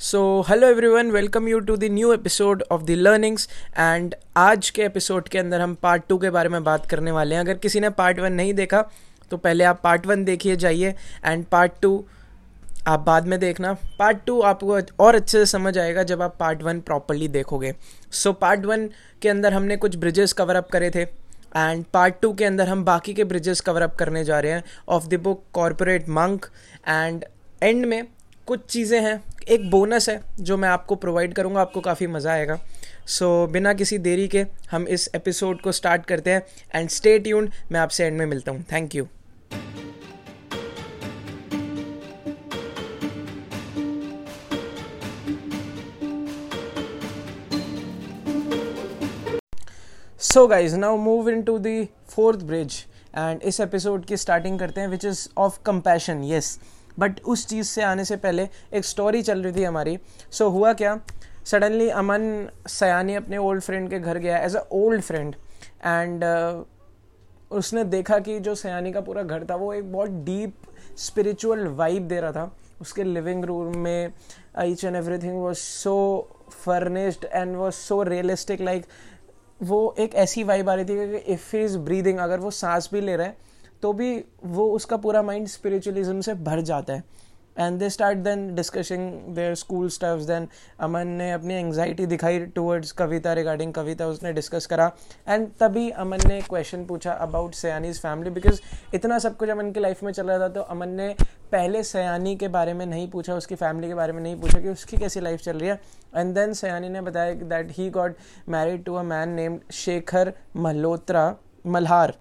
So hello everyone welcome you to the new episode of the learnings and आज के episode के अंदर हम पार्ट टू के बारे में बात करने वाले हैं। अगर किसी ने पार्ट वन नहीं देखा तो पहले आप पार्ट वन देखिए, जाइए। एंड पार्ट टू आप बाद में देखना। पार्ट टू आपको और अच्छे से समझ आएगा जब आप पार्ट वन प्रॉपरली देखोगे। सो पार्ट वन के अंदर हमने कुछ ब्रिजेस कवर अप करे थे। एंड पार्ट टू के अंदर हम बाकी के ब्रिजेस कवर अप करने जा रहे हैं। Of the book Corporate Monk and end में कुछ चीज़ें हैं। एक बोनस है जो मैं आपको प्रोवाइड करूँगा आपको काफ़ी मज़ा आएगा। सो so, बिना किसी देरी के हम इस एपिसोड को स्टार्ट करते हैं एंड स्टे ट्यून्ड मैं आपसे एंड में मिलता हूँ। Thank you so guys now move in to the fourth bridge and इस एपिसोड की स्टार्टिंग करते हैं which is of compassion yes but उस चीज़ से आने से पहले एक स्टोरी चल रही थी हमारी। सो so, हुआ क्या? सडनली अमन सयानी अपने ओल्ड फ्रेंड के घर गया as a old friend and उसने देखा कि जो सयानी का पूरा घर था वो एक बहुत डीप स्पिरिचुअल वाइब दे रहा था। उसके लिविंग रूम में each and everything was so furnished and was so realistic like वो एक ऐसी वाइब आ रही थी कि इफ़ ही इज़ ब्रीदिंग अगर वो सांस भी ले रहा है तो भी वो उसका पूरा माइंड स्पिरिचुअलिज्म से भर जाता है। And they start then discussing their school stuffs then Aman ने अपनी एंगजाइटी दिखाई टूवर्ड्स कविता रिगार्डिंग कविता उसने डिस्कस करा। एंड तभी अमन ने क्वेश्चन पूछा अबाउट सयानीज फैमिली बिकॉज़ इतना सब कुछ अमन की लाइफ में चल रहा था तो अमन ने पहले सयानी के बारे में नहीं पूछा, उसकी फैमिली के बारे में नहीं पूछा कि उसकी कैसी लाइफ चल रही है। एंड देन सयानी ने बताया that he got married to a man named Shekhar Malhotra Malhar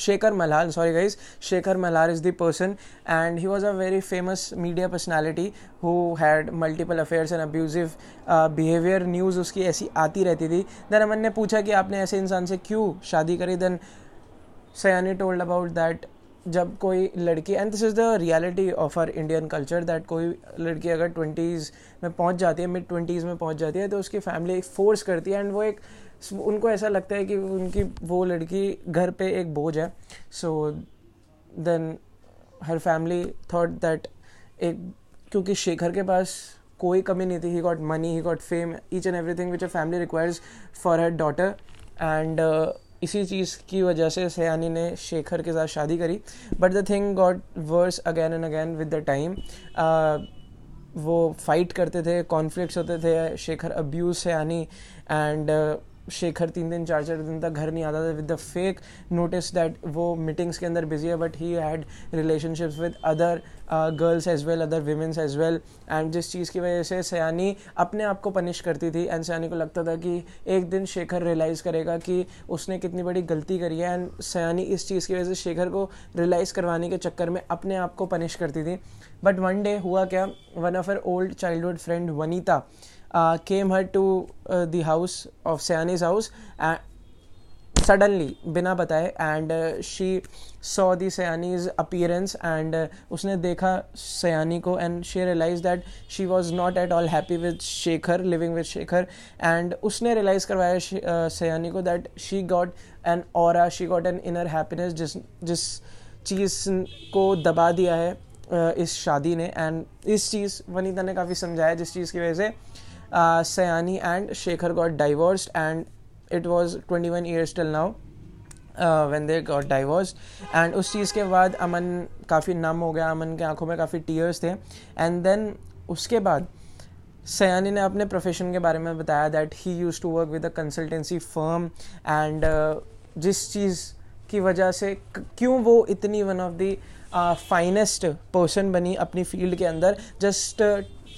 Shekhar Malhar sorry guys Shekhar Malhar is the person and he was a very famous media personality who had multiple affairs and abusive behaviour news उसकी ऐसी आती रहती थी। Then Aman ने पूछा कि आपने ऐसे इंसान से क्यों शादी करी? Then Sayani told about that जब कोई लड़की and this is the reality of our Indian culture that कोई लड़की अगर ट्वेंटीज़ में पहुँच जाती है मिड ट्वेंटीज़ में पहुँच जाती है तो उसकी फैमिली फोर्स करती है एंड वो एक उनको ऐसा लगता है कि उनकी, वो लड़की घर पे एक बोझ है। So then her family thought that एक, क्योंकि शेखर के पास कोई कमी नहीं थी he got money he got fame each and everything which a family requires for her daughter and इसी चीज़ की वजह से सयानी ने शेखर के साथ शादी करी। But the thing got worse again and again with the time वो फाइट करते थे कॉन्फ्लिक्ट्स होते थे, शेखर अब्यूज सयानी एंड शेखर तीन दिन, चार चार दिन तक घर नहीं आता था। With the fake notice that वो मीटिंग्स के अंदर बिज़ी है but he had relationships with other girls as well other womens as well and जिस चीज़ की वजह से सयानी अपने आप को पनिश करती थी एंड सयानी को लगता था कि एक दिन शेखर रियलाइज़ करेगा कि उसने कितनी बड़ी गलती करी है एंड सयानी इस चीज़ की वजह से शेखर को रियलाइज़ करवाने के चक्कर में अपने आप को पनिश करती थी। बट वन डे हुआ क्या? One of our old childhood friend Vanita uh, came her to uh, the house of Sayani's house and suddenly बिना बताए and uh, she saw the Sayani's appearance and uh, उसने देखा सयानी को and she realized that she was not at all happy with Shekhar living with Shekhar and उसने realize करवाया uh, सयानी को that she got an aura she got an inner happiness जिस जिस चीज़ को दबा दिया है uh, इस शादी ने एंड इस चीज़ वनीता ने काफ़ी समझाया जिस चीज़ की वजह से uh, Sayani and Shekhar got divorced, and it was 21 years till now. When they got divorce and उस चीज़ के बाद अमन काफ़ी नम हो गया अमन के आँखों में काफ़ी टीयर्स थे एंड देन उसके बाद सयानी ने अपने प्रोफेशन के बारे में बताया that he used to work with a consultancy firm and जिस चीज़ की वजह से क्यों वो इतनी one of the finest person बनी अपनी फ़ील्ड के अंदर जस्ट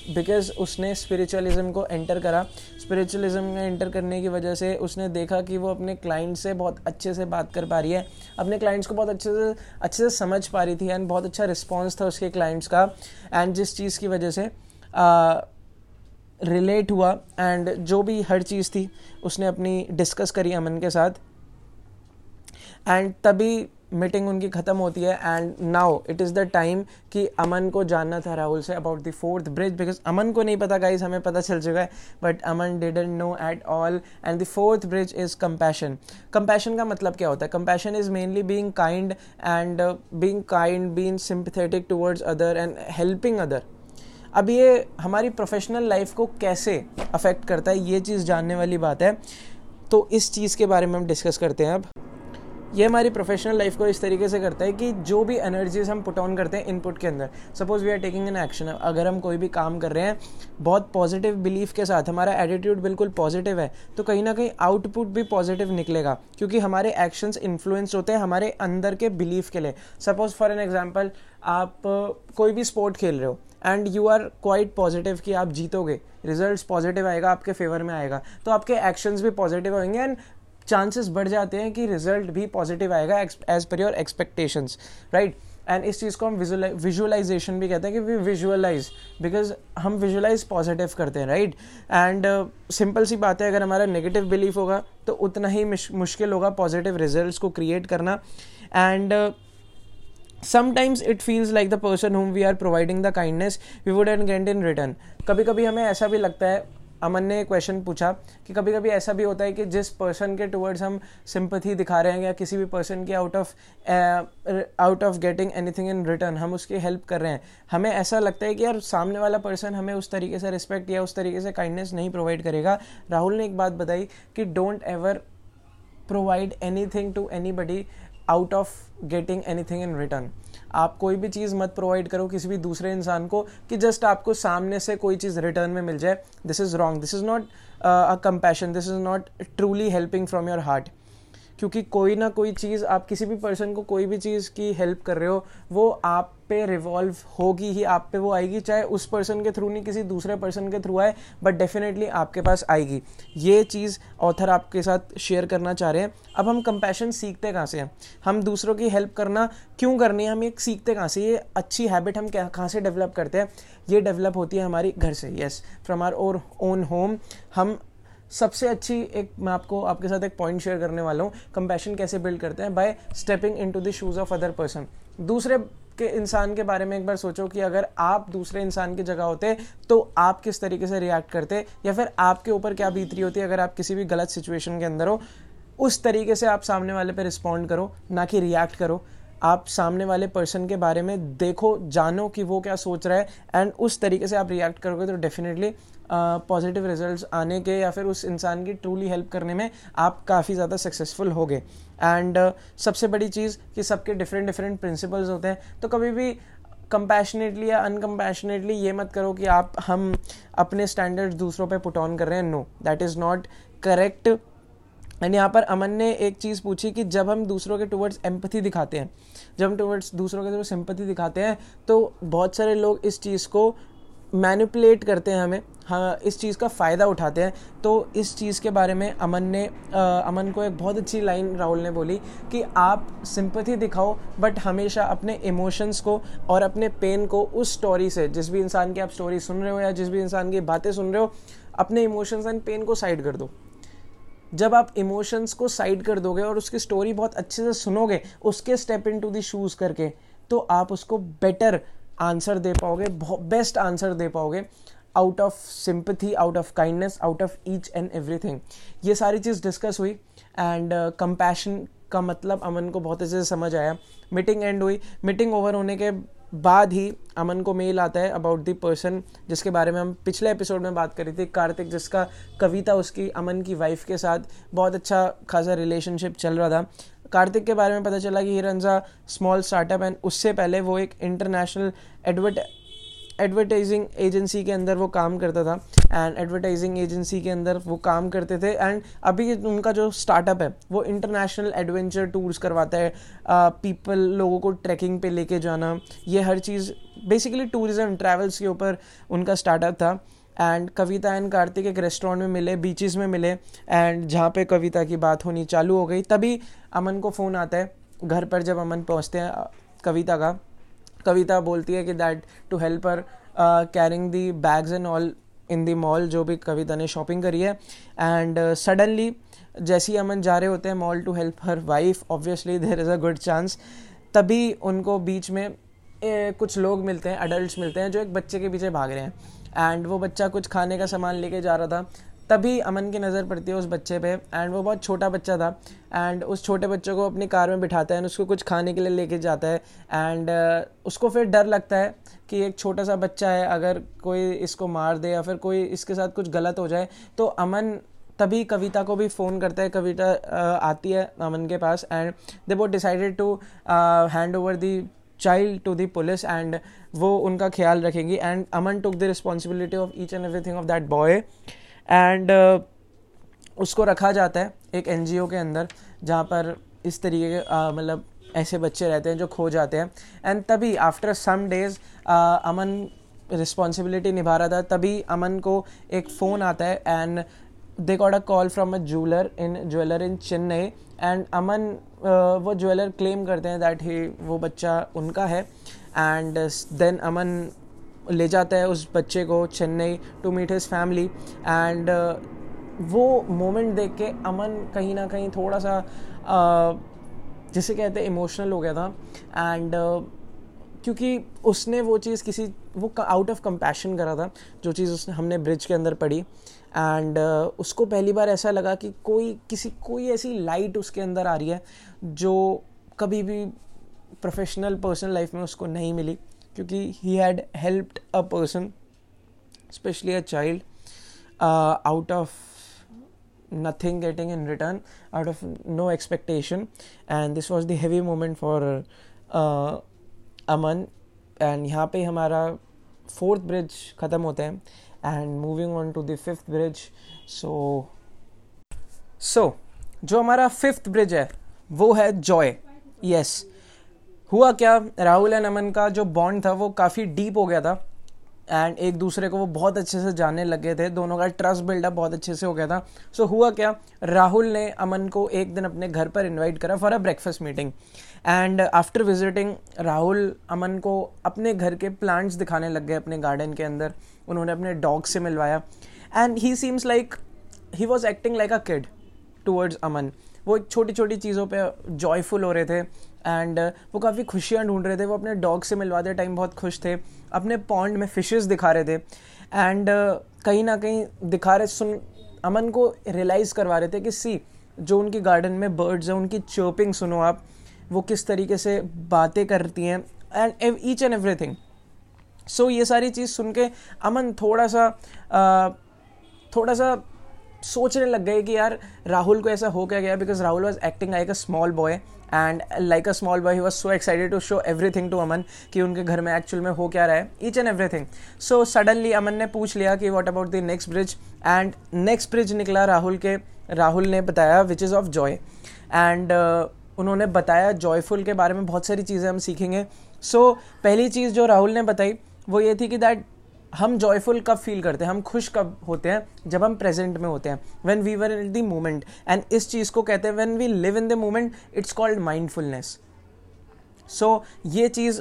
बिकॉज़ उसने स्पिरिचुअलिज्म को एंटर करा। स्पिरिचुअलिज्म में एंटर करने की वजह से उसने देखा कि वो अपने क्लाइंट से बहुत अच्छे से बात कर पा रही है। अपने क्लाइंट्स को बहुत अच्छे से अच्छे से समझ पा रही थी एंड बहुत अच्छा रिस्पॉन्स था उसके क्लाइंट्स का। एंड जिस चीज़ की वजह से रिलेट हुआ एंड जो भी हर चीज़ थी, उसने अपनी डिस्कस करी अमन के साथ। एंड तभी मीटिंग उनकी ख़त्म होती है and now it is the time कि अमन को जानना था राहुल से about the fourth bridge because Aman को नहीं पता गाइज़ हमें पता चल चुका है but Aman didn't know at all and the fourth bridge is compassion compassion का मतलब क्या होता है? Compassion is mainly being kind and being kind being sympathetic towards other and helping other अब ये हमारी प्रोफेशनल लाइफ को कैसे अफेक्ट करता है, ये चीज़ जानने वाली बात है। तो इस चीज़ के बारे में हम डिस्कस करते हैं अब। ये हमारी प्रोफेशनल लाइफ को इस तरीके से करता है कि जो भी एनर्जीज हम पुट ऑन करते हैं इनपुट के अंदर। Suppose we are taking an action अगर हम कोई भी काम कर रहे हैं, बहुत पॉजिटिव बिलीफ के साथ, हमारा एटीट्यूड बिल्कुल पॉजिटिव है तो कहीं ना कहीं आउटपुट भी पॉजिटिव निकलेगा, क्योंकि हमारे एक्शंस इन्फ्लुएंस होते हैं हमारे अंदर के बिलीफ के लिए। सपोज़ फॉर एन एग्ज़ाम्पल आप कोई भी स्पोर्ट खेल रहे हो and you are quite positive कि आप जीतोगे रिजल्ट्स पॉजिटिव आएगा, आपके फेवर में आएगा तो आपके एक्शंस भी पॉजिटिव होंगे एंड चांसेस बढ़ जाते हैं कि रिज़ल्ट भी पॉजिटिव आएगा as per your expectations right and इस चीज़ को हम विजुअलाइजेशन भी कहते हैं कि वी विजुअलाइज बिकॉज़ हम विजुअलाइज पॉजिटिव करते हैं राइट एंड सिंपल सी बात है, अगर हमारा नेगेटिव बिलीफ होगा तो उतना ही मुश्किल होगा पॉजिटिव रिज़ल्ट को क्रिएट करना। And sometimes it feels like the person whom we are providing the kindness we would and gain in return कभी कभी हमें ऐसा भी लगता है अमन ने क्वेश्चन पूछा कि कभी कभी ऐसा भी होता है कि जिस पर्सन के टुवर्ड्स हम सिंपथी दिखा रहे हैं या किसी भी पर्सन की out of out of getting anything in return हम उसकी हेल्प कर रहे हैं। हमें ऐसा लगता है कि यार सामने वाला पर्सन हमें उस तरीके से रिस्पेक्ट या उस तरीके से काइंडनेस नहीं प्रोवाइड करेगा। राहुल ने एक बात बताई कि don't ever provide anything to anybody out of getting anything in return आप कोई भी चीज़ मत प्रोवाइड करो किसी भी दूसरे इंसान को कि जस्ट आपको सामने से कोई चीज़ रिटर्न में मिल जाए। This is wrong this is not a compassion this is not truly helping from your heart क्योंकि कोई ना कोई चीज़, आप किसी भी पर्सन को कोई भी चीज़ की हेल्प कर रहे हो, वो आप पे रिवॉल्व होगी ही, आप पे वो आएगी, चाहे उस पर्सन के थ्रू नहीं, किसी दूसरे पर्सन के थ्रू आए बट डेफिनेटली आपके पास आएगी। ये चीज़ ऑथर आपके साथ शेयर करना चाह रहे हैं। अब हम कंपैशन सीखते कहाँ से हैं? हम दूसरों की हेल्प करना क्यों करनी है? हम ये सीखते कहाँ से? ये अच्छी हैबिट हम कहाँ से डेवलप करते हैं? ये डेवलप होती है हमारी घर से येस फ्रॉम आर और ओन होम हम सबसे अच्छी एक मैं आपको, आपके साथ एक पॉइंट शेयर करने वाला हूँ कंपैशन कैसे बिल्ड करते हैं? By stepping in to the shoes of other person दूसरे के इंसान के बारे में एक बार सोचो कि अगर आप दूसरे इंसान की जगह होते तो आप किस तरीके से रिएक्ट करते? या फिर आपके ऊपर क्या बीत रही होती अगर आप किसी भी गलत सिचुएशन के अंदर हो? उस तरीके से आप सामने वाले पे रिस्पॉन्ड करो, ना कि रिएक्ट करो। आप सामने वाले पर्सन के बारे में देखो जानो कि वो क्या सोच रहा है एंड उस तरीके से आप रिएक्ट करोगे तो डेफिनेटली पॉजिटिव रिजल्ट्स आने के या फिर उस इंसान की ट्रूली हेल्प करने में आप काफ़ी ज़्यादा सक्सेसफुल हो गए एंड uh, सबसे बड़ी चीज़ कि सबके डिफरेंट डिफरेंट प्रिंसिपल्स होते हैं। तो कभी भी कंपैशनेटली या अनकम्पैशनेटली ये मत करो कि आप हम अपने स्टैंडर्ड्स दूसरों पे पुट ऑन कर रहे हैं। No that is not correct and यहाँ पर अमन ने एक चीज़ पूछी कि जब हम दूसरों के टुवर्ड्स एम्पथी दिखाते हैं जब हम टुवर्ड्स दूसरों के टुवर्ड्स सिंपथी दिखाते हैं तो बहुत सारे लोग इस चीज़ को मैनिपुलेट करते हैं हमें हाँ इस चीज़ का फ़ायदा उठाते हैं। तो इस चीज़ के बारे में अमन ने आ, अमन को एक बहुत अच्छी लाइन राहुल ने बोली कि आप सिंपथी दिखाओ बट हमेशा अपने इमोशंस को और अपने पेन को उस स्टोरी से जिस भी इंसान की आप स्टोरी सुन रहे हो या जिस भी इंसान की बातें सुन रहे हो अपने इमोशंस एंड पेन को साइड कर दो। जब आप इमोशंस को साइड कर दोगे और उसकी स्टोरी बहुत अच्छे से सुनोगे उसके step in to the shoes करके तो आप उसको बेटर आंसर दे पाओगे बेस्ट आंसर दे पाओगे out of sympathy out of kindness out of each and everything ये सारी चीज़ डिस्कस हुई एंड कंपैशन uh, का मतलब अमन को बहुत अच्छे से समझ आया। मीटिंग एंड हुई। मीटिंग ओवर होने के बाद ही अमन को मेल आता है अबाउट दी पर्सन जिसके बारे में हम पिछले एपिसोड में बात करी थी, कार्तिक, जिसका कविता उसकी अमन की वाइफ के साथ बहुत अच्छा खासा रिलेशनशिप चल रहा था। कार्तिक के बारे में पता चला कि हिरंजा स्मॉल स्टार्टअप एंड उससे पहले वो एक इंटरनेशनल एडवर्ट एडवर्टाइजिंग एजेंसी के अंदर वो काम करता था एंड एडवर्टाइजिंग एजेंसी के अंदर वो काम करते थे एंड अभी उनका जो स्टार्टअप है वो इंटरनेशनल एडवेंचर टूर्स करवाता है पीपल uh, लोगों को ट्रैकिंग पे लेके जाना ये हर चीज़ बेसिकली टूरिज़्म ट्रैवल्स के ऊपर उनका स्टार्टअप था एंड कविता एंड कार्तिक एक रेस्टोरेंट में मिले बीचेस में मिले एंड जहाँ पे कविता की बात होनी चालू हो गई तभी अमन को फ़ोन आता है घर पर जब अमन पहुँचते हैं कविता का कविता बोलती है कि that to help her carrying the bags and all in the mall जो भी कविता ने शॉपिंग करी है। एंड सडनली uh, जैसे ही अमन जा रहे होते हैं mall to help her wife obviously there is a good chance तभी उनको बीच में ए, कुछ लोग मिलते हैं अडल्ट मिलते हैं जो एक बच्चे के पीछे भाग रहे हैं। एंड वो बच्चा कुछ खाने का सामान लेके जा रहा था। तभी अमन की नज़र पड़ती है उस बच्चे पे। एंड वो बहुत छोटा बच्चा था। एंड उस छोटे बच्चे को अपनी कार में बिठाता है उसको कुछ खाने के लिए लेके जाता है। एंड uh, उसको फिर डर लगता है कि एक छोटा सा बच्चा है अगर कोई इसको मार दे या फिर कोई इसके साथ कुछ गलत हो जाए तो अमन तभी कविता को भी फ़ोन करता है। कविता uh, आती है अमन के पास एंड दे वो decided to hand over the child to the police and वो उनका ख्याल रखेंगी। And Aman took the responsibility of each and everything of that boy and उसको रखा जाता है एक एनजीओ के अंदर जहाँ पर इस तरीके के uh, मतलब ऐसे बच्चे रहते हैं जो खो जाते हैं। एंड तभी after some days Aman responsibility निभा रहा था। तभी अमन को एक फ़ोन आता है and they got a call from a jeweller in jeweller in Chennai and Aman वो ज्वेलर क्लेम करते हैं दैट ही वो बच्चा उनका है। एंड देन अमन ले जाता है उस बच्चे को Chennai to meet his family and वो मोमेंट देख के अमन कहीं ना कहीं थोड़ा सा uh, जिसे कहते हैं इमोशनल हो गया था. एंड uh, क्योंकि उसने वो चीज़ किसी वो आउट ऑफ़ कंपैशन करा था जो चीज़ उसने हमने ब्रिज के अंदर पढ़ी. एंड uh, उसको पहली बार ऐसा लगा कि कोई किसी कोई ऐसी लाइट उसके अंदर आ रही है जो कभी भी प्रोफेशनल पर्सनल लाइफ में उसको नहीं मिली. क्योंकि he had helped a person specially a child out of getting in return out of no expectation. And this was the heavy moment for uh, Aman and यहाँ पे हमारा फोर्थ ब्रिज ख़त्म होता है. And moving on to the fifth bridge so so जो हमारा fifth bridge है वो है जॉय यस हुआ क्या? राहुल एंड अमन का जो बॉन्ड था वो काफ़ी डीप हो गया था। एंड एक दूसरे को वो बहुत अच्छे से जानने लगे थे। दोनों का ट्रस्ट बिल्डअप बहुत अच्छे से हो गया था। सो so, हुआ क्या? राहुल ने अमन को एक दिन अपने घर पर इनवाइट करा for a breakfast meeting and after visiting Rahul Aman को अपने घर के प्लांट्स दिखाने लग गए अपने गार्डन के अंदर। उन्होंने अपने डॉग से मिलवाया। And he seems like he was acting like a kid towards Aman. वो एक छोटी छोटी चीज़ों पे जॉयफुल हो रहे थे। एंड uh, वो काफ़ी खुशियाँ ढूंढ रहे थे। वो अपने डॉग से मिलवाते टाइम बहुत खुश थे। अपने पॉन्ड में फिशेस दिखा रहे थे। एंड uh, कहीं ना कहीं दिखा रहे सुन अमन को रियलाइज़ करवा रहे थे कि सी जो उनकी गार्डन में बर्ड्स हैं उनकी चर्पिंग सुनो आप। वो किस तरीके से बातें करती हैं and each and everything so ये सारी चीज़ सुन के अमन थोड़ा सा uh, थोड़ा सा सोचने लग गए कि यार राहुल को ऐसा हो क्या गया? Because Rahul was acting like a small boy and like a small boy he was so excited to show everything to Aman कि उनके घर में एक्चुअल में हो क्या रहा है? Each and everything so suddenly Aman ने पूछ लिया कि what about the next bridge and next bridge निकला राहुल के राहुल ने बताया which is of joy and उन्होंने बताया जॉयफुल के बारे में बहुत सारी चीज़ें हम सीखेंगे। सो so, पहली चीज़ जो राहुल ने बताई वो ये थी कि दैट हम जॉयफुल कब फील करते हैं? हम खुश कब होते हैं? जब हम प्रेजेंट में होते हैं। When we were in the moment and इस चीज़ को कहते हैं when we live in the moment it's called mindfulness so ये चीज़,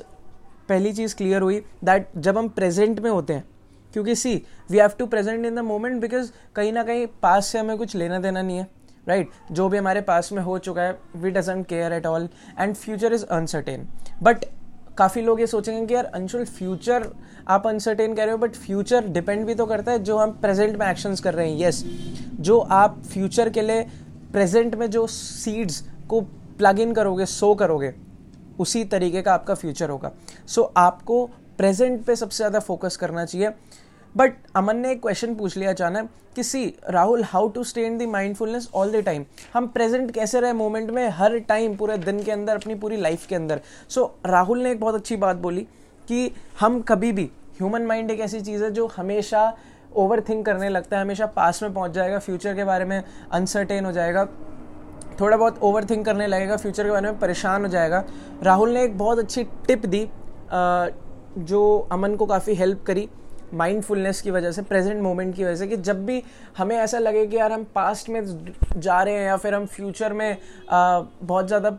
पहली चीज़ क्लियर हुई दैट जब हम प्रेजेंट में होते हैं, क्योंकि see we have to present in the moment because कहीं ना कहीं पास से हमें कुछ लेना देना नहीं है राइट right? जो भी हमारे पास में हो चुका है we doesn't care at all and future is uncertain but काफ़ी लोग ये सोचेंगे कि यार अंशुल फ्यूचर आप अनसर्टेन कर रहे हो बट फ्यूचर डिपेंड भी तो करता है जो हम प्रेजेंट में एक्शंस कर रहे हैं यस जो आप फ्यूचर के लिए प्रेजेंट में जो सीड्स को प्लग इन करोगे सो करोगे उसी तरीके का आपका फ्यूचर होगा. सो so, आपको प्रेजेंट पे सबसे ज़्यादा फोकस करना चाहिए. बट अमन ने एक क्वेश्चन पूछ लिया अचानक कि see Rahul how to stay in the mindfulness all the time हम प्रेजेंट कैसे रहे मोमेंट में हर टाइम पूरे दिन के अंदर अपनी पूरी लाइफ के अंदर? सो so, राहुल ने एक बहुत अच्छी बात बोली कि हम कभी भी ह्यूमन माइंड एक ऐसी चीज़ है जो हमेशा ओवर थिंक करने लगता है हमेशा पास में पहुँच जाएगा फ्यूचर के बारे में अनसर्टेन हो जाएगा थोड़ा बहुत ओवर थिंक करने लगेगा फ्यूचर के बारे में परेशान हो जाएगा। राहुल ने एक बहुत अच्छी टिप दी जो अमन को काफ़ी हेल्प करी। माइंडफुलनेस की वजह से प्रेजेंट मोमेंट की वजह से कि जब भी हमें ऐसा लगे कि यार हम पास्ट में जा रहे हैं या फिर हम फ्यूचर में आ, बहुत ज़्यादा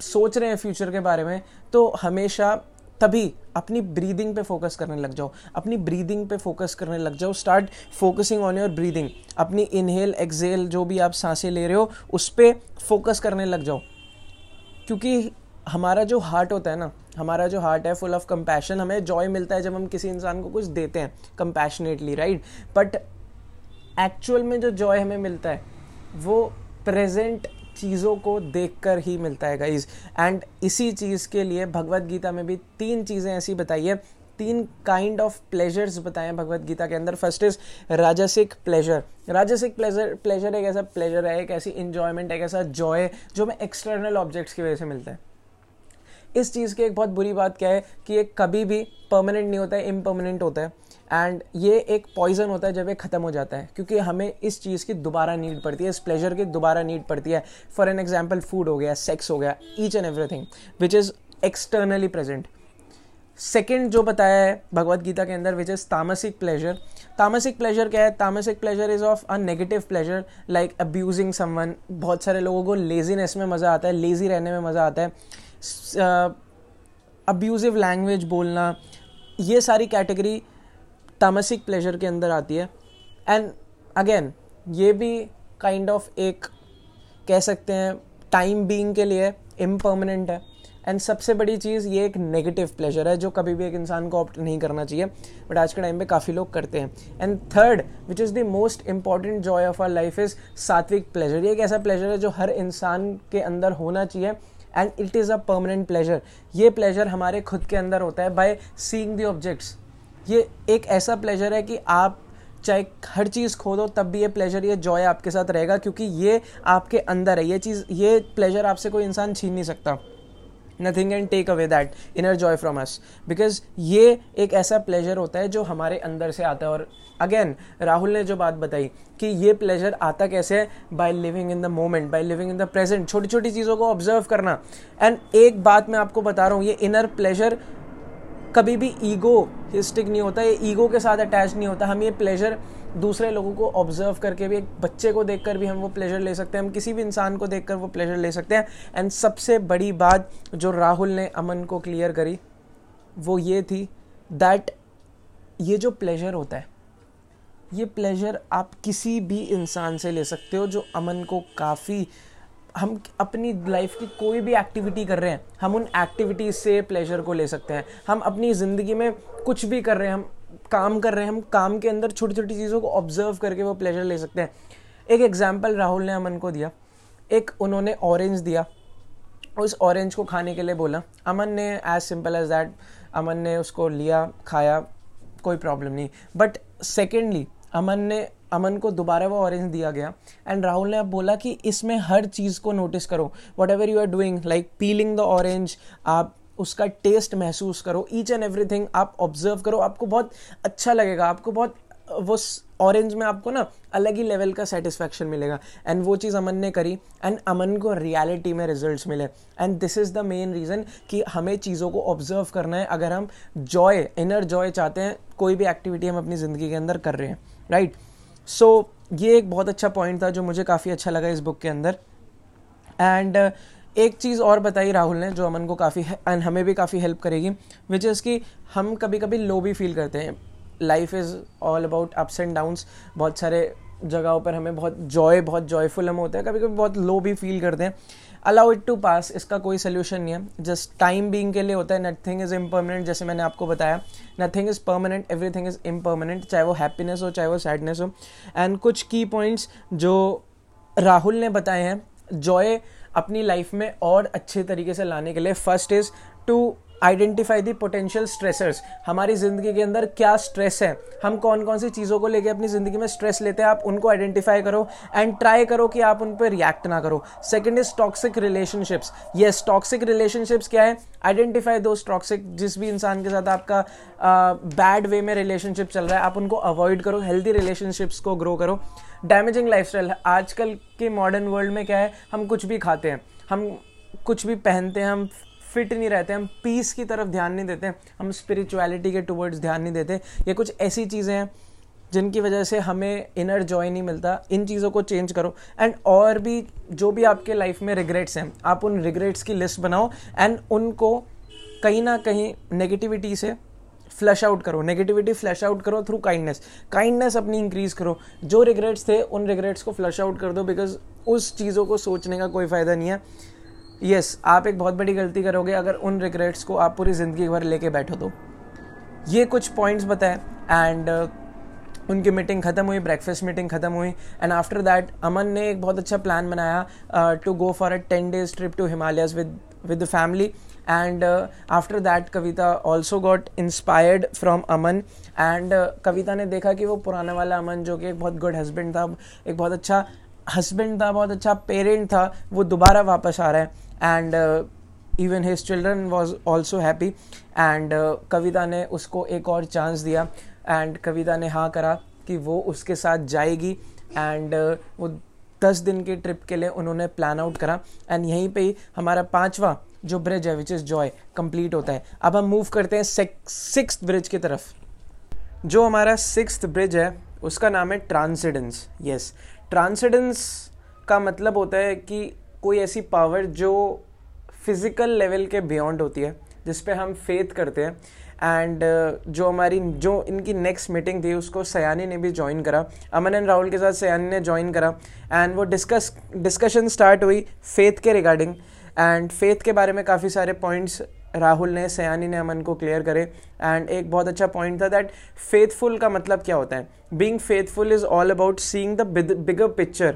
सोच रहे हैं फ्यूचर के बारे में तो हमेशा तभी अपनी ब्रीदिंग पे फोकस करने लग जाओ। अपनी ब्रीदिंग पे फोकस करने लग जाओ। Start focusing on your breathing अपनी इनहेल एक्सेल जो भी आप साँसें ले रहे हो उस पर फोकस करने लग जाओ। क्योंकि हमारा जो हार्ट होता है ना हमारा जो हार्ट है फुल ऑफ़ कंपैशन हमें जॉय मिलता है जब हम किसी इंसान को कुछ देते हैं कंपैशनेटली राइट बट एक्चुअल में जो जॉय हमें मिलता है, वो प्रेजेंट चीज़ों को देखकर ही मिलता है गाइज़ एंड इसी चीज़ के लिए भगवत गीता में भी तीन चीज़ें ऐसी बताई है। तीन काइंड ऑफ़ प्लेजर्स बताए भगवत गीता के अंदर। फ़र्स्ट इज़ राजसिक प्लेजर राजसिक प्लेजर प्लेजर एक ऐसा प्लेजर है, एक ऐसी इंजॉयमेंट एक ऐसा जॉय जो हमें एक्सटर्नल ऑब्जेक्ट्स की वजह से मिलता है। इस चीज़ की एक बहुत बुरी बात क्या है कि ये कभी भी परमानेंट नहीं होता है इम्परमानेंट होता है। एंड ये एक पॉइजन होता है जब ये ख़त्म हो जाता है, क्योंकि हमें इस चीज़ की दोबारा नीड पड़ती है, इस प्लेजर की दोबारा नीड पड़ती है। फॉर एन एग्ज़ाम्पल फ़ूड हो गया सेक्स हो गया each and everything which is externally present second जो बताया है भगवत गीता के अंदर विच इज़ तामसिक प्लेजर तामसिक प्लेजर क्या है? तामसिक pleasure is of a negative pleasure like abusing someone बहुत सारे लोगों को लेजीनेस में मज़ा आता है लेजी रहने में मज़ा आता है। अब्यूजिव लैंग्वेज बोलना, ये सारी कैटेगरी तामसिक प्लेजर के अंदर आती है। एंड अगेन ये भी काइंड kind ऑफ़ of एक कह सकते हैं टाइम बीइंग के लिए इम्परमानेंट है। एंड सबसे बड़ी चीज़ ये एक नेगेटिव प्लेजर है, जो कभी भी एक इंसान को ऑप्ट नहीं करना चाहिए। बट आज के टाइम पे काफ़ी लोग करते हैं। And third which is the most important joy of our life is सात्विक प्लेजर ये एक ऐसा प्लेजर है जो हर इंसान के अंदर होना चाहिए। And it is a permanent pleasure ये प्लेजर हमारे खुद के अंदर होता है बाय सीइंग द ऑब्जेक्ट्स ये एक ऐसा प्लेजर है कि आप चाहे हर चीज़ खो दो, तब भी ये प्लेजर ये जॉय आपके साथ रहेगा क्योंकि ये आपके अंदर है। ये चीज़, ये प्लेजर आपसे कोई इंसान छीन नहीं सकता। Nothing can take away that inner joy from us because ये एक ऐसा प्लेजर होता है जो हमारे अंदर से आता है और अगेन राहुल ने जो बात बताई कि ये प्लेजर आता कैसे है? By living in the moment by living in the present छोटी छोटी चीज़ों को ऑब्ज़र्व करना। एंड एक बात मैं आपको बता रहा हूँ, ये इनर प्लेजर कभी भी ईगो हिस्टिक नहीं होता, ये ईगो के साथ अटैच नहीं होता। हम ये प्लेजर दूसरे लोगों को ऑब्ज़र्व करके भी, एक बच्चे को देखकर भी हम वो प्लेजर ले सकते हैं। हम किसी भी इंसान को देखकर वो प्लेजर ले सकते हैं। एंड सबसे बड़ी बात जो राहुल ने अमन को क्लियर करी, वो ये थी दैट ये जो प्लेजर होता है ये प्लेजर आप किसी भी इंसान से ले सकते हो जो अमन को काफ़ी, हम अपनी लाइफ की कोई भी एक्टिविटी कर रहे हैं, हम उन एक्टिविटीज़ से प्लेजर को ले सकते हैं। हम अपनी ज़िंदगी में कुछ भी कर रहे हैं, हम काम कर रहे हैं, हम काम के अंदर छोटी छोटी चीज़ों को ऑब्ज़र्व करके वो प्लेजर ले सकते हैं। एक एग्ज़ाम्पल राहुल ने अमन को दिया। एक उन्होंने ऑरेंज दिया। उस ऑरेंज को खाने के लिए बोला। अमन ने as simple as that Aman ने उसको लिया, खाया, कोई प्रॉब्लम नहीं। बट सेकेंडली अमन ने, अमन को दोबारा वो ऑरेंज दिया गया। एंड राहुल ने अब बोला कि इसमें हर चीज़ को नोटिस करो। Whatever you are doing like peeling the orange आप उसका टेस्ट महसूस करो। ईच एंड एवरीथिंग आप ऑब्ज़र्व करो। आपको बहुत अच्छा लगेगा। आपको बहुत, वो ऑरेंज में आपको ना अलग ही लेवल का सेटिस्फैक्शन मिलेगा। एंड वो चीज़ अमन ने करी। एंड अमन को रियलिटी में रिजल्ट्स मिले। And this is the main reason कि हमें चीज़ों को ऑब्ज़र्व करना है। अगर हम जॉय इनर जॉय चाहते हैं, कोई भी एक्टिविटी हम अपनी ज़िंदगी के अंदर कर रहे हैं। राइट? सो ये एक बहुत अच्छा पॉइंट था जो मुझे काफ़ी अच्छा लगा इस बुक के अंदर। एंड uh, एक चीज़ और बताई राहुल ने जो अमन को काफ़ी एंड हमें भी काफ़ी हेल्प करेगी विच इज़ कि हम कभी कभी लो भी फील करते हैं। Life is all about ups and downs बहुत सारे जगहों पर हमें बहुत जॉय बहुत जॉयफुल हम होते हैं। कभी कभी बहुत लो भी फील करते हैं। अलाउ इट टू पास इसका कोई सोल्यूशन नहीं है। जस्ट टाइम बींग के लिए होता है नथिंग इज़ इम्पर्मानेंट जैसे मैंने आपको बताया। Nothing is permanent every thing is impermanent चाहे वो हैप्पीनेस हो, चाहे वो सैडनेस हो। एंड कुछ की पॉइंट्स जो राहुल ने बताए हैं जॉय अपनी लाइफ में और अच्छे तरीके से लाने के लिए। First is to identify the potential stressors हमारी ज़िंदगी के अंदर क्या स्ट्रेस है? हम कौन कौन सी चीज़ों को लेके अपनी ज़िंदगी में स्ट्रेस लेते हैं? आप उनको आइडेंटिफाई करो एंड ट्राई करो कि आप उन पर रिएक्ट ना करो। Second is toxic relationships yes toxic relationships क्या है? आइडेंटिफाई दो टॉक्सिक जिस भी इंसान के साथ आपका बैड uh, वे में रिलेशनशिप चल रहा है आप उनको अवॉइड करो। हेल्दी रिलेशनशिप्स को ग्रो करो। डैमेजिंग लाइफ आजकल के मॉडर्न वर्ल्ड में क्या है? हम कुछ भी खाते हैं। हम कुछ भी पहनते हैं हम फिट नहीं रहते, हम पीस की तरफ़ ध्यान नहीं देते, हम स्पिरिचुअलिटी के टूवर्ड्स ध्यान नहीं देते। ये कुछ ऐसी चीज़ें हैं जिनकी वजह से हमें इनर जॉय नहीं मिलता। इन चीज़ों को चेंज करो। एंड और भी, जो भी आपके लाइफ में रिग्रेट्स हैं, आप उन रिग्रेट्स की लिस्ट बनाओ एंड उनको कहीं ना कहीं नेगेटिविटी से फ्लैश आउट करो। नेगेटिविटी फ्लैश आउट करो थ्रू काइंडनेस काइंडनेस अपनी इंक्रीज करो। जो रिग्रेट्स थे, उन रिग्रेट्स को फ्लैश आउट कर दो बिकॉज़ उस चीज़ों को सोचने का कोई फ़ायदा नहीं है। यस yes, आप एक बहुत बड़ी गलती करोगे अगर उन रिग्रेट्स को आप पूरी ज़िंदगी भर लेके बैठो तो। ये कुछ पॉइंट्स बताए एंड उनकी मीटिंग ख़त्म हुई ब्रेकफास्ट मीटिंग ख़त्म हुई एंड आफ्टर दैट अमन ने एक बहुत अच्छा प्लान बनाया to go for a ten days trip to Himalayas with with the family and after that Kavita also got inspired from Aman and Kavita ने देखा कि वो पुराना वाला अमन जो कि एक बहुत गुड हस्बैंड था एक बहुत अच्छा हस्बैंड था बहुत अच्छा पेरेंट था वो दोबारा वापस आ रहा है। And even his children was also happy and Kavita ने उसको एक और चांस दिया एंड कविता ने हाँ करा कि वो उसके साथ जाएगी एंड uh, वो दस दिन की ट्रिप के लिए उन्होंने प्लान आउट करा एंड यहीं पे ही हमारा पांचवा जो ब्रिज है विच इज़ जॉय कंप्लीट होता है अब हम मूव करते हैं सिक्स ब्रिज की तरफ़ जो हमारा सिक्स ब्रिज है उसका नाम है ट्रांसिडेंस यस ट्रांसिडेंस का मतलब होता है कि कोई ऐसी पावर जो फ़िज़िकल लेवल के बियॉन्ड होती है जिस पे हम फेथ करते हैं। एंड uh, जो हमारी जो इनकी नेक्स्ट मीटिंग थी उसको सयानी ने भी ज्वाइन करा। अमन एंड राहुल के साथ सयानी ने ज्वाइन करा। एंड वो डिस्कस डिस्कशन स्टार्ट हुई फेथ के रिगार्डिंग एंड फेथ के बारे में काफ़ी सारे पॉइंट्स राहुल ने सयानी ने अमन को क्लियर करे। एंड एक बहुत अच्छा पॉइंट था दैट फेथफुल का मतलब क्या होता है? Being faithful is all about seeing the bigger picture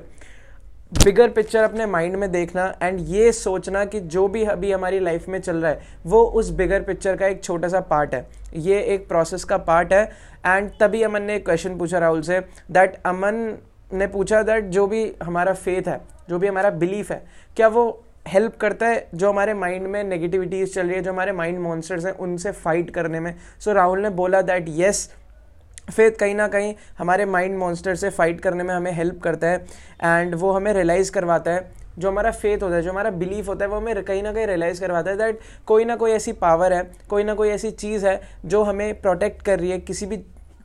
bigger picture अपने माइंड में देखना एंड ये सोचना कि जो भी अभी हमारी लाइफ में चल रहा है वो उस बिगर पिक्चर का एक छोटा सा पार्ट है। ये एक प्रोसेस का पार्ट है एंड तभी अमन ने एक क्वेश्चन पूछा राहुल से दैट अमन ने पूछा दैट जो भी हमारा फेथ है जो भी हमारा बिलीफ है क्या वो हेल्प करता है जो हमारे माइंड में नेगेटिविटीज चल रही है जो हमारे माइंड मॉन्स्टर्स हैं उनसे फाइट करने में? सो so, राहुल ने बोला दैट येस फेथ कहीं ना कहीं हमारे माइंड मॉन्स्टर से फाइट करने में हमें हेल्प करता है एंड वो हमें रियलाइज़ करवाता है। जो हमारा फेथ होता है, जो हमारा बिलीफ होता है, वो हमें कहीं ना कहीं रियलाइज़ करवाता है दैट कोई ना कोई ऐसी पावर है, कोई ना कोई ऐसी चीज़ है जो हमें प्रोटेक्ट कर रही है किसी भी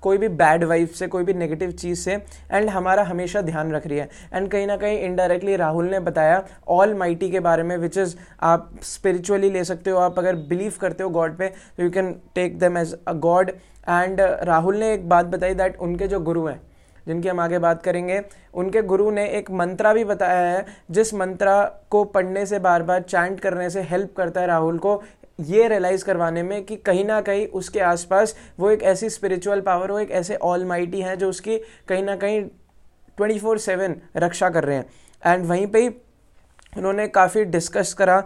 कोई भी बैड वाइफ से, कोई भी नेगेटिव चीज़ से एंड हमारा हमेशा ध्यान रख रही है। एंड कहीं ना कहीं इनडायरेक्टली राहुल ने बताया ऑल माइटी के बारे में विच इज़ आप स्पिरिचुअली ले सकते हो, आप अगर बिलीव करते हो गॉड पे तो you can take them as a god and Rahul ने एक बात बताई दैट उनके जो गुरु हैं, जिनकी हम आगे बात करेंगे, उनके गुरु ने एक मंत्रा भी बताया है, जिस मंत्रा को पढ़ने से बार बार चैंट करने से हेल्प करता है राहुल को ये रियलाइज़ करवाने में कि कहीं ना कहीं उसके आसपास वो एक ऐसी स्पिरिचुअल पावर वो एक ऐसे ऑल माइटी हैं जो उसकी कहीं ना कहीं ट्वेंटी फोर सेवन रक्षा कर रहे हैं। एंड वहीं पे ही उन्होंने काफ़ी डिस्कस करा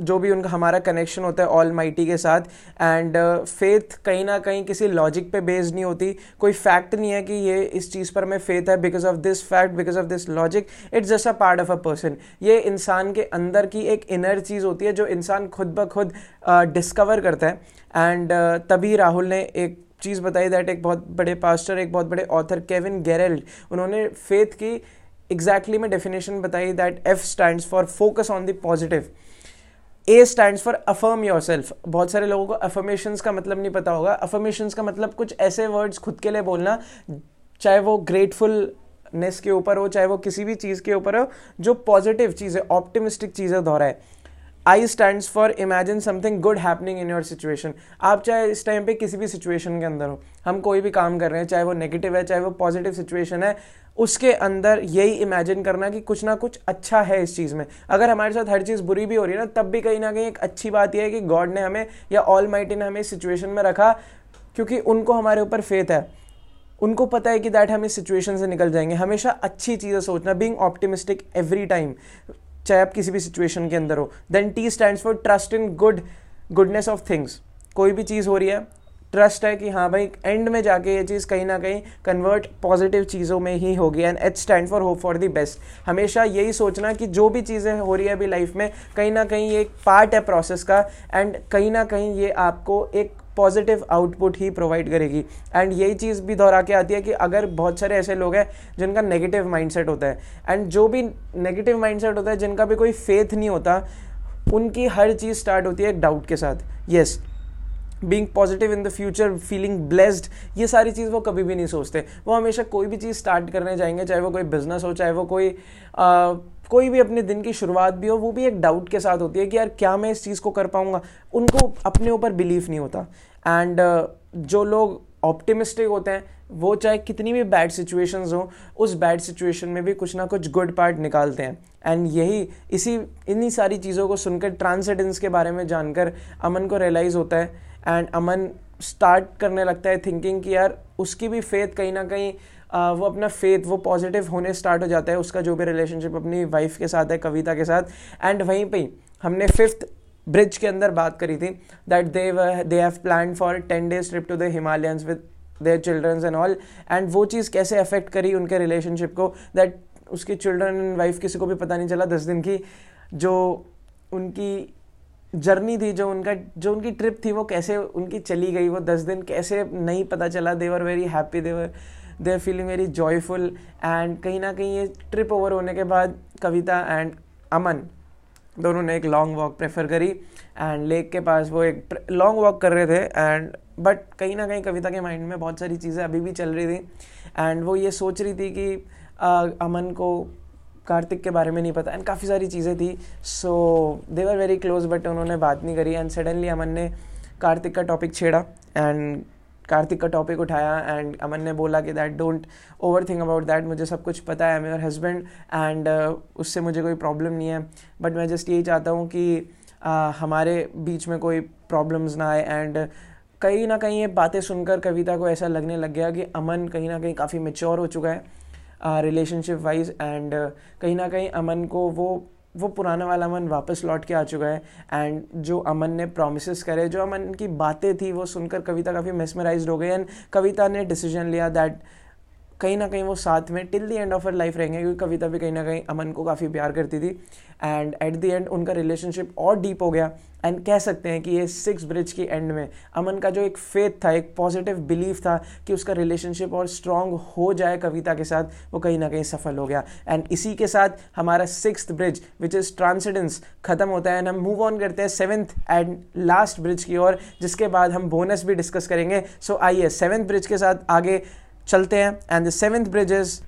जो भी उनका, हमारा कनेक्शन होता है ऑल माइटी के साथ। एंड फेथ कहीं ना कहीं किसी लॉजिक पे बेस्ड नहीं होती। कोई फैक्ट नहीं है कि ये इस चीज़ पर मैं फेथ है because of this fact because of this logic it's just a part of a person ये इंसान के अंदर की एक इनर चीज़ होती है जो इंसान खुद ब खुद डिस्कवर करता है। एंड तभी राहुल ने एक चीज़ बताई दैट एक बहुत बड़े पास्टर एक बहुत बड़े ऑथर केविन गेरेल्ड उन्होंने फेथ की एग्जैक्टली मैं डेफिनेशन बताई that F stand for focus on the positive A stand for affirm yourself बहुत सारे लोगों को अफर्मेशन का मतलब नहीं पता होगा। अफर्मेशन का मतलब कुछ ऐसे वर्ड्स खुद के लिए बोलना, चाहे वो ग्रेटफुलनेस के ऊपर हो, चाहे वो किसी भी चीज़ के ऊपर हो, जो पॉजिटिव चीज़ है ऑप्टिमिस्टिक चीज़ें दोहराए। I stand for imagine something good happening in your situation आप चाहे इस टाइम पे किसी भी सिचुएशन के अंदर हो, हम कोई भी काम कर रहे हैं, चाहे वो नेगेटिव है, चाहे वो पॉजिटिव सिचुएशन है उसके अंदर यही इमेजिन करना कि कुछ ना कुछ अच्छा है इस चीज़ में। अगर हमारे साथ हर चीज़ बुरी भी हो रही है ना, तब भी कहीं ना कहीं एक अच्छी बात यह है कि गॉड ने हमें या ऑल माइटी ने हमें सिचुएशन में रखा, क्योंकि उनको हमारे ऊपर फेथ है। उनको पता है कि दैट हम इस सिचुएशन से निकल जाएँगे। हमेशा अच्छी चीज़ें सोचना बींग ऑप्टिमिस्टिक एवरी टाइम चाहे आप किसी भी सिचुएशन के अंदर हो। Then T stand for trust in good goodness of things कोई भी चीज़ हो रही है ट्रस्ट है कि हाँ भाई एंड में जाके ये चीज़ कहीं ना कहीं कन्वर्ट पॉजिटिव चीज़ों में ही होगी and H stand for hope for the best हमेशा यही सोचना कि जो भी चीज़ें हो रही है अभी लाइफ में कहीं ना कहीं ये एक पार्ट है प्रोसेस का एंड कहीं ना कहीं ये आपको एक पॉजिटिव आउटपुट ही प्रोवाइड करेगी. एंड यही चीज़ भी दोहरा के आती है कि अगर बहुत सारे ऐसे लोग हैं जिनका नेगेटिव माइंडसेट होता है एंड जो भी नेगेटिव माइंडसेट होता है जिनका भी कोई फेथ नहीं होता उनकी हर चीज़ स्टार्ट होती है एक डाउट के साथ. Yes yes, being positive in the future feeling blessed ये सारी चीज़ वो कभी भी नहीं सोचते। वो हमेशा कोई भी चीज़ स्टार्ट करने जाएँगे चाहे वो कोई बिज़नेस हो चाहे वो कोई आ, कोई भी अपने दिन की शुरुआत भी हो वो भी एक डाउट के साथ होती है कि यार क्या मैं इस चीज़ को कर पाऊँगा। उनको अपने ऊपर बिलीव नहीं होता। एंड uh, जो लोग ऑप्टिमिस्टिक होते हैं वो चाहे कितनी भी बैड सिचुएशंस हो उस बैड सिचुएशन में भी कुछ ना कुछ गुड पार्ट निकालते हैं। एंड यही इसी इन्हीं सारी चीज़ों को सुनकर ट्रांसेडेंस के बारे में जानकर अमन को रियलाइज़ होता है एंड अमन स्टार्ट करने लगता है थिंकिंग कि यार उसकी भी फेथ कहीं ना कहीं आ, वो अपना फेथ वो पॉजिटिव होने स्टार्ट हो जाता है उसका जो भी रिलेशनशिप अपनी वाइफ के साथ है कविता के साथ। एंड वहीं पे हमने फिफ्थ ब्रिज के अंदर बात करी थी that they they have plan for ten days trip to the Himalayans with their childrens and all and वो चीज़ कैसे अफेक्ट करी उनके रिलेशनशिप को दैट उसके चिल्ड्रन एंड वाइफ किसी को भी पता नहीं चला दस दिन की जो उनकी जर्नी थी जो उनका जो उनकी ट्रिप थी वो कैसे उनकी चली गई वो दस दिन कैसे नहीं पता चला। They were very happy they were they are feeling very joyful and कहीं ना कहीं ये ट्रिप ओवर होने के बाद कविता एंड अमन दोनों ने एक लॉन्ग वॉक प्रेफर करी एंड लेक के पास वो एक लॉन्ग वॉक कर रहे थे एंड बट कहीं ना कहीं कविता के माइंड में बहुत सारी चीज़ें अभी भी चल रही थी एंड वो ये सोच रही थी कि आ, अमन को कार्तिक के बारे में नहीं पता। एंड काफ़ी सारी चीज़ें थी। So they were very close but उन्होंने बात नहीं करी। एंड सडनली अमन ने कार्तिक का टॉपिक छेड़ा। एंड कार्तिक का टॉपिक उठाया। एंड अमन ने बोला कि that don't overthink about that मुझे सब कुछ पता है। मेरा हस्बैंड एंड उससे मुझे कोई प्रॉब्लम नहीं है। बट मैं जस्ट यही चाहता हूँ कि uh, हमारे बीच में कोई प्रॉब्लम्स ना आए। एंड कहीं ना कहीं ये बातें सुनकर कविता को ऐसा लगने लग गया कि अमन कहीं ना कहीं काफ़ी मेच्योर हो चुका है। रिलेशनशिप वाइज एंड कहीं ना कहीं अमन को वो वो पुराना वाला अमन वापस लौट के आ चुका है एंड जो अमन ने प्रोमिस करे, जो अमन की बातें थी, वो सुनकर कविता काफ़ी मेसमराइज हो गई एंड कविता ने डिसीज़न लिया दैट कहीं ना कहीं वो साथ में till the end of her life रहेंगे, क्योंकि कविता भी कहीं ना कहीं अमन को काफ़ी प्यार करती थी। एंड एट द एंड उनका रिलेशनशिप और डीप हो गया। एंड कह सकते हैं कि ये सिक्स ब्रिज की एंड में अमन का जो एक फेथ था, एक पॉजिटिव बिलीफ था कि उसका रिलेशनशिप और स्ट्रांग हो जाए कविता के साथ, वो कहीं ना कहीं सफल हो गया। एंड इसी के साथ हमारा six bridge which is transcendence खत्म होता है। एंड हम मूव ऑन करते हैं सेवन्थ एंड लास्ट ब्रिज की ओर, जिसके बाद हम बोनस भी डिस्कस करेंगे। सो आइए सेवन्थ ब्रिज के साथ आगे चलते हैं. And the seventh bridge is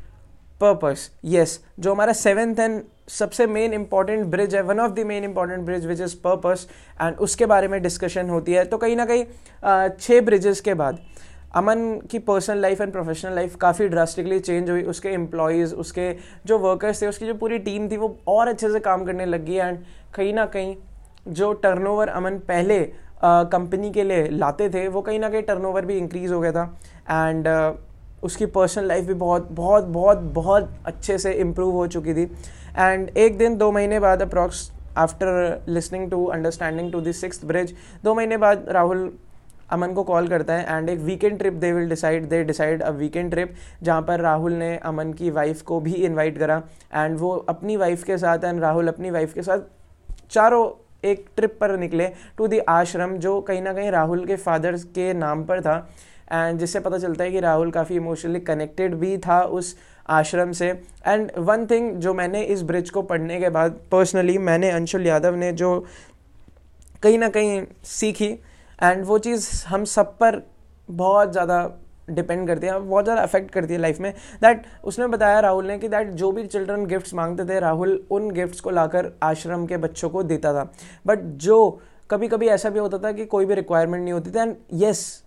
purpose yes जो हमारा सेवेंथ एंड सबसे मेन इंपॉर्टेंट ब्रिज है one of the main important bridge which is purpose and उसके बारे में डिस्कशन होती है. तो कहीं ना कहीं छः ब्रिजेस के बाद अमन की personal life and professional life काफ़ी ड्रास्टिकली चेंज हुई. उसके एम्प्लॉयज़ उसके जो वर्कर्स थे उसकी जो पूरी टीम थी वो और अच्छे से काम करने लग एंड कहीं ना कहीं जो टर्नओवर अमन पहले कंपनी uh, के लिए लाते थे वो कहीं ना कहीं टर्नओवर भी इंक्रीज़ हो गया था. एंड uh, उसकी पर्सनल लाइफ भी बहुत बहुत बहुत बहुत अच्छे से इम्प्रूव हो चुकी थी। एंड एक दिन, दो महीने बाद approx after listening to understanding to this six bridge दो महीने बाद राहुल अमन को कॉल करता है एंड एक weekend trip they will decide they decide a weekend trip जहाँ पर राहुल ने अमन की वाइफ को भी इनवाइट करा। एंड वो अपनी वाइफ के साथ एंड राहुल अपनी वाइफ के साथ चारों एक ट्रिप पर निकले टू द आश्रम जो कहीं ना कहीं राहुल के फादर के नाम पर था। एंड जिससे पता चलता है कि राहुल काफ़ी इमोशनली कनेक्टेड भी था उस आश्रम से। एंड वन थिंग जो मैंने इस ब्रिज को पढ़ने के बाद पर्सनली मैंने अंशुल यादव ने जो कहीं ना कहीं सीखी। एंड वो चीज़ हम सब पर बहुत ज़्यादा डिपेंड करती है, बहुत ज़्यादा अफेक्ट करती है लाइफ में। दैट उसने बताया राहुल ने कि दैट जो भी चिल्ड्रन गिफ्ट्स मांगते थे, राहुल उन गिफ्ट्स को लाकर आश्रम के बच्चों को देता था। बट जो कभी कभी ऐसा भी होता था कि कोई भी रिक्वायरमेंट नहीं होती थी। एंड येस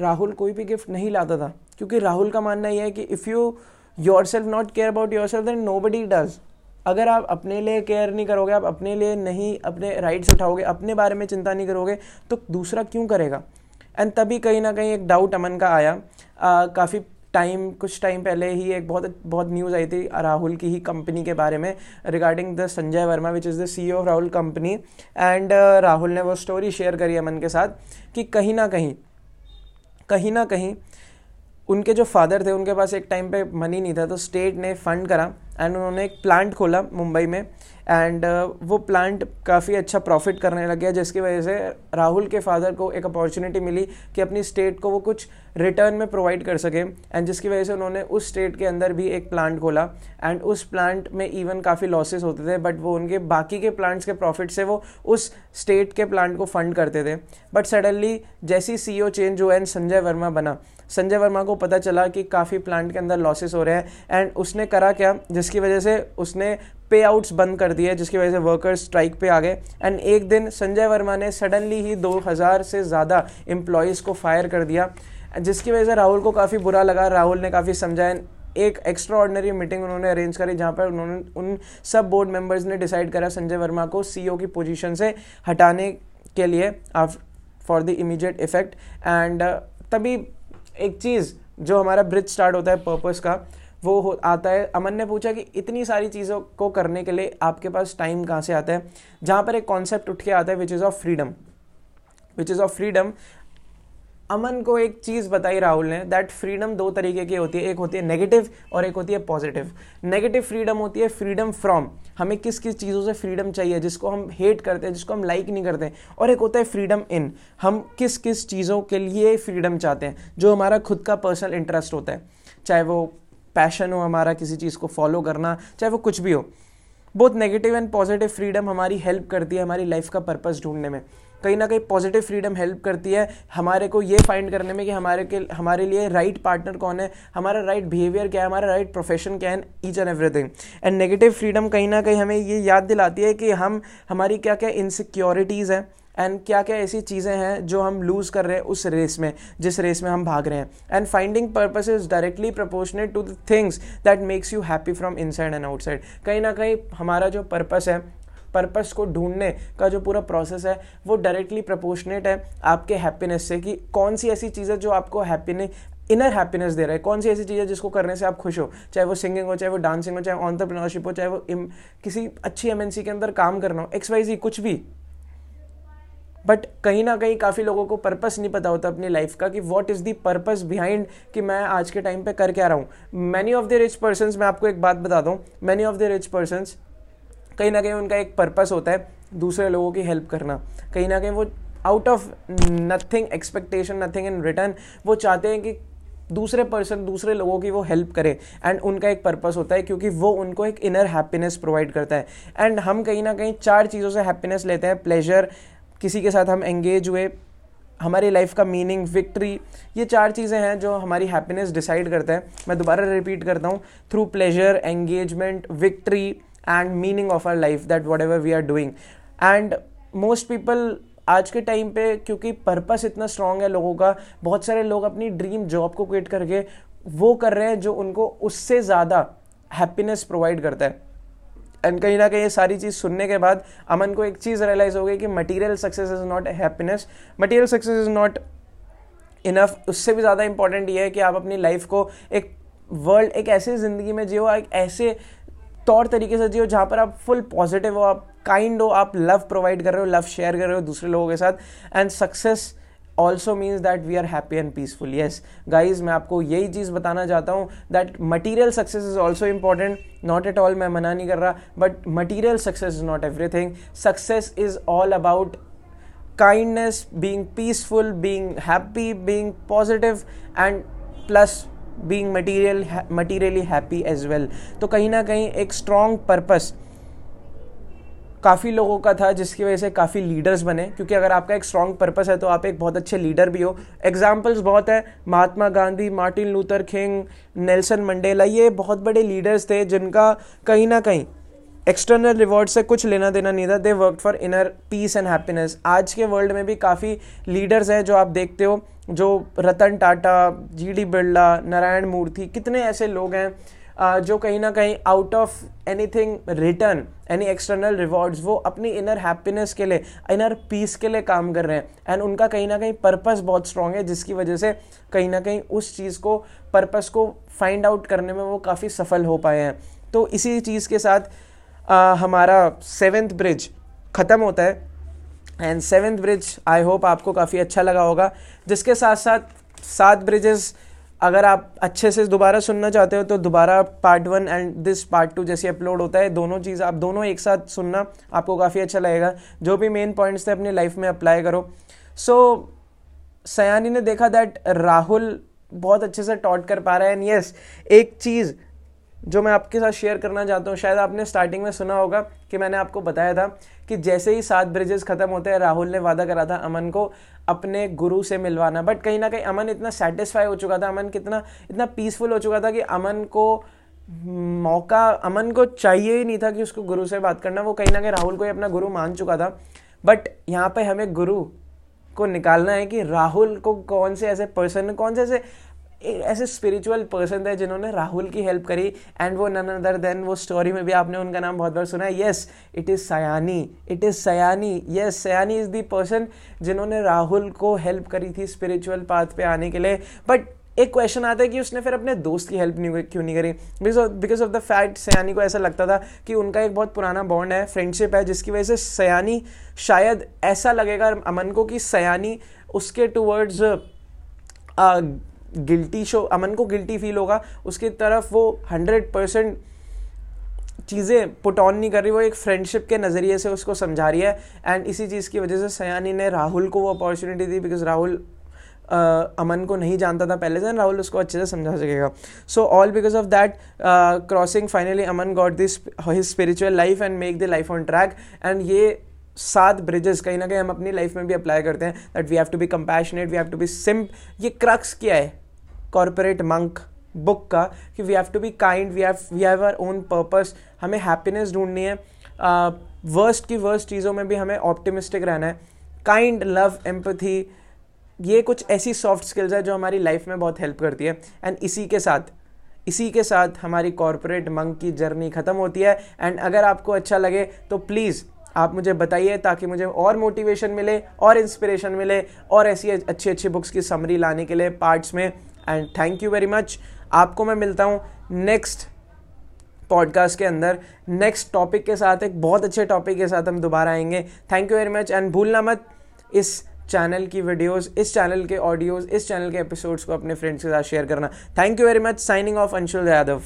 राहुल कोई भी गिफ्ट नहीं लाता था। क्योंकि राहुल का मानना यह है कि if you yourself not care about yourself then nobody does अगर आप अपने लिए केयर नहीं करोगे, आप अपने लिए नहीं, अपने राइट्स उठाओगे, अपने बारे में चिंता नहीं करोगे तो दूसरा क्यों करेगा? एंड तभी कहीं ना कहीं एक डाउट अमन का आया। काफ़ी टाइम कुछ टाइम पहले ही एक बहुत बहुत न्यूज़ आई थी राहुल की ही कंपनी के बारे में regarding the Sanjay Verma which is the C of Rahul company and Rahul ने वो स्टोरी शेयर करी अमन के साथ कि कहीं ना कहीं कहीं ना कहीं उनके जो फादर थे उनके पास एक टाइम पे मनी नहीं था तो स्टेट ने फंड करा एंड उन्होंने एक प्लांट खोला मुंबई में एंड uh, वो प्लांट काफ़ी अच्छा प्रॉफिट करने लग गया जिसकी वजह से राहुल के फादर को एक अपॉर्चुनिटी मिली कि अपनी स्टेट को वो कुछ रिटर्न में प्रोवाइड कर सके एंड जिसकी वजह से उन्होंने उस स्टेट के अंदर भी एक प्लांट खोला एंड उस प्लांट में इवन काफ़ी लॉसेस होते थे बट वो उनके बाकी के प्लांट्स के प्रॉफिट से वो उस स्टेट के प्लांट को फंड करते थे. बट सडनली जैसी सी चेंज हुआ एंड संजय वर्मा बना संजय वर्मा को पता चला कि काफ़ी प्लांट के अंदर लॉसेस हो रहे हैं एंड उसने करा क्या? जिसकी वजह से उसने पे आउट्स बंद कर दिए, जिसकी वजह से वर्कर्स स्ट्राइक पे आ गए। एंड एक दिन संजय वर्मा ने सडनली ही 2000 से ज़्यादा एम्प्लॉयज़ को फायर कर दिया, जिसकी वजह से राहुल को काफ़ी बुरा लगा। राहुल ने काफ़ी समझाया। एक एक्स्ट्रा ऑर्डनरी मीटिंग उन्होंने अरेंज करी, जहाँ पर उन्होंने, उन सब बोर्ड मेंबर्स ने डिसाइड करा संजय वर्मा को सीईओ की पोजीशन से हटाने के लिए for the immediate effect and तभी एक चीज़ जो हमारा ब्रिज स्टार्ट होता है पर्पस का, वो हो, आता है। अमन ने पूछा कि इतनी सारी चीज़ों को करने के लिए आपके पास टाइम कहाँ से आता है? जहाँ पर एक कॉन्सेप्ट उठ के आता है which is of freedom which is of freedom Aman को एक चीज़ बताई राहुल ने दैट फ्रीडम दो तरीके की होती है, एक होती है नेगेटिव और एक होती है पॉजिटिव नेगेटिव फ्रीडम होती है फ्रीडम फ्रॉम हमें किस किस चीज़ों से फ्रीडम चाहिए, जिसको हम हेट करते हैं, जिसको हम लाइक नहीं करते और एक होता है फ्रीडम इन हम किस किस चीज़ों के लिए फ्रीडम चाहते हैं, जो हमारा खुद का पर्सनल इंटरेस्ट होता है? चाहे वो पैशन हो हमारा किसी चीज़ को फॉलो करना, चाहे वो कुछ भी हो. बहुत नेगेटिव एंड पॉजिटिव फ्रीडम हमारी हेल्प करती है हमारी लाइफ का पर्पस ढूँढने में. कहीं ना कहीं पॉजिटिव फ्रीडम हेल्प करती है। हमारे को ये फाइंड करने में कि हमारे के, हमारे लिए राइट पार्टनर कौन है, हमारा राइट बिहेवियर क्या है, हमारा राइट प्रोफेशन क्या है each and everything and negative freedom कहीं ना कहीं हमें ये याद दिलाती है कि हम, हमारी क्या क्या इनसिक्योरिटीज़ हैं एंड क्या क्या ऐसी चीज़ें हैं जो हम लूज़ कर रहे हैं उस रेस में, जिस रेस में हम भाग रहे हैं। And finding purpose is directly proportionate to the things that makes you happy from inside and outside कहीं ना कहीं हमारा जो पर्पस है पर्पस को ढूँढने का जो पूरा प्रोसेस है वो डायरेक्टली प्रपोर्शनेट है आपके हैप्पीनेस से कि कौन सी ऐसी चीज़ है जो आपको हैप्पीनेस इनर हैप्पीनेस दे रहा है। कौन सी ऐसी चीज़ है जिसको करने से आप खुश हो? चाहे वो सिंगिंग हो चाहे वो डांसिंग हो चाहे ऑन्टरप्रिनरशिप हो चाहे वो इम, किसी अच्छी एमएनसी के अंदर काम करना हो एक्स वाई जी कुछ भी। बट कहीं ना कहीं काफ़ी लोगों को पर्पस नहीं पता होता अपनी लाइफ का कि what is the purpose behind कि मैं आज के टाइम पे कर क्या रहा हूँ। Many of the rich person मैं आपको एक बात बता दूँ। Many of the rich person कहीं ना कहीं उनका एक पर्पस होता है दूसरे लोगों की हेल्प करना। कहीं ना कहीं वो out of nothing expectation nothing in return वो चाहते हैं कि दूसरे पर्सन दूसरे लोगों की वो हेल्प करे एंड उनका एक पर्पस होता है क्योंकि वो उनको एक इनर हैप्पीनेस प्रोवाइड करता है। एंड हम कहीं ना कहीं चार चीज़ों से हैप्पीनेस लेते हैं प्लेजर किसी के साथ हम एंगेज हुए, हमारी लाइफ का मीनिंग विक्ट्री ये चार चीज़ें हैं जो हमारी हैप्पीनेस डिसाइड करता है। मैं दोबारा रिपीट करता हूँ through pleasure engagement victory and meaning of our life that whatever we are doing and most people आज के टाइम पे, क्योंकि पर्पस इतना स्ट्रांग है लोगों का, बहुत सारे लोग अपनी ड्रीम जॉब को क्विट करके वो कर रहे हैं जो उनको उससे ज़्यादा हैप्पीनेस प्रोवाइड करता है। एंड कहीं ना कहीं ये सारी चीज़ सुनने के बाद अमन को एक चीज़ रियलाइज़ हो गई कि material success is not happiness material success is not enough उससे भी ज़्यादा इंपॉर्टेंट ये है कि आप अपनी लाइफ को एक वर्ल्ड एक ऐसी ज़िंदगी में जियो, एक ऐसे तौर तरीके से जियो, जहाँ पर आप फुल पॉजिटिव हो, आप काइंड हो, आप लव प्रोवाइड कर रहे हो लव शेयर कर रहे हो दूसरे लोगों के साथ and success also means that we are happy and peaceful yes guys मैं आपको यही चीज़ बताना चाहता हूँ that material success is also important not at all मैं मना नहीं कर रहा but material success is not everything success is all about kindness being peaceful being happy being positive and plus being material materially happy as well तो कहीं ना कहीं एक स्ट्रॉन्ग पर्पस काफ़ी लोगों का था, जिसकी वजह से काफ़ी लीडर्स बने। क्योंकि अगर आपका एक स्ट्रॉन्ग पर्पस है तो आप एक बहुत अच्छे लीडर भी हो। एग्जाम्पल्स बहुत है। Mahatma Gandhi, Martin Luther King, Nelson Mandela, ये बहुत बड़े लीडर्स थे, जिनका कहीं ना कहीं एक्सटर्नल रिवॉर्ड से कुछ लेना देना नहीं था। They work for inner peace and happiness आज के वर्ल्ड में भी काफ़ी लीडर्स हैं, जो आप देखते हो। जो रतन टाटा जी डी बिरला नारायण मूर्ति कितने ऐसे लोग हैं जो कहीं ना कहीं out of anything return any external rewards वो अपनी इनर हैप्पीनेस के लिए इनर पीस के लिए काम कर रहे हैं। एंड उनका कहीं ना कहीं पर्पस बहुत स्ट्रांग है जिसकी वजह से कहीं ना कहीं उस चीज़ को पर्पस को फाइंड आउट करने में वो काफ़ी सफल हो पाए हैं। तो इसी चीज़ के साथ आ, हमारा सेवेंथ ब्रिज ख़त्म होता है। And seventh bridge I hope आपको काफ़ी अच्छा लगा होगा। जिसके साथ साथ सात ब्रिजेस अगर आप अच्छे से दोबारा सुनना चाहते हो तो दोबारा part one and this part two जैसे अपलोड होता है दोनों चीज़ आप दोनों एक साथ सुनना आपको काफ़ी अच्छा लगेगा। जो भी मेन पॉइंट्स थे अपनी लाइफ में अप्लाई करो। सो so, सयानी ने देखा दैट राहुल बहुत अच्छे से टॉट कर पा रहा है एंड यस एक चीज़ जो मैं आपके साथ शेयर करना चाहता हूँ, शायद आपने स्टार्टिंग में सुना होगा कि मैंने आपको बताया था कि जैसे ही सात ब्रिजेस खत्म होते हैं, राहुल ने वादा करा था अमन को अपने गुरु से मिलवाना। बट कहीं ना कहीं अमन इतना सेटिस्फाई हो चुका था, अमन कितना, इतना पीसफुल हो चुका था कि अमन को मौका, अमन को चाहिए ही नहीं था कि उसको गुरु से बात करना। वो कहीं ना कहीं राहुल को ही अपना गुरु मान चुका था। बट यहाँ पे हमें गुरु को निकालना है कि राहुल को कौन से ऐसे पर्सन कौन से ऐसे ऐसे स्पिरिचुअल पर्सन थे जिन्होंने राहुल की हेल्प करी एंड वो नन अदर देन वो स्टोरी में भी आपने उनका नाम बहुत बार सुना है। Yes it is Sayani it is Sayani yes Sayani is the person जिन्होंने राहुल को हेल्प करी थी स्पिरिचुअल पाथ पे आने के लिए। बट एक क्वेश्चन आता है कि उसने फिर अपने दोस्त की हेल्प नहीं क्यों नहीं करी? Because of the fact Sayani को ऐसा लगता था कि उनका एक बहुत पुराना बॉन्ड है फ्रेंडशिप है, जिसकी वजह से सयानी शायद ऐसा लगेगा अमन को कि सयानी उसके टूवर्ड्स गिल्टी शो, अमन को गिल्टी फील होगा। उसकी तरफ़ वो हंड्रेड परसेंट चीज़ें पुट ऑन नहीं कर रही, वो एक फ्रेंडशिप के नज़रिए से उसको समझा रही है। एंड इसी चीज़ की वजह से सयानी ने राहुल को वो अपॉर्चुनिटी दी बिकॉज़ राहुल अमन को नहीं जानता था पहले से राहुल उसको अच्छे से समझा सकेगा। So all because of that crossing finally Aman got this his spiritual life and make the life on track and ये सात ब्रिजेस कहीं ना कहीं हम अपनी लाइफ में भी अप्लाई करते हैं that we have to be compassionate we have to be simple ये क्रक्स क्या है? कॉरपोरेट मंक बुक का कि we have to be kind we have we have our own purpose हमें हैप्पीनेस ढूंढनी है। वर्स्ट uh, की वर्स्ट चीज़ों में भी हमें ऑप्टिमिस्टिक रहना है। काइंड लव एम्पथी ये कुछ ऐसी सॉफ्ट स्किल्स है जो हमारी लाइफ में बहुत हेल्प करती है। एंड इसी के साथ इसी के साथ हमारी कॉरपोरेट मंग की जर्नी ख़त्म होती है। एंड अगर आपको अच्छा लगे तो प्लीज़ आप मुझे बताइए ताकि मुझे और मोटिवेशन मिले और इंस्पिरेशन मिले और ऐसी अच्छी अच्छी बुक्स की समरी लाने के लिए पार्ट्स में। And thank you very much. आपको मैं मिलता हूँ नेक्स्ट पॉडकास्ट के अंदर। नेक्स्ट टॉपिक के साथ, एक बहुत अच्छे टॉपिक के साथ हम दोबारा आएँगे। Thank you very much and भूलना मत इस चैनल की वीडियोस, इस चैनल के ऑडियोज इस चैनल के एपिसोड्स को अपने फ्रेंड्स के साथ शेयर करना। Thank you very much. Signing off Anshul Yadav.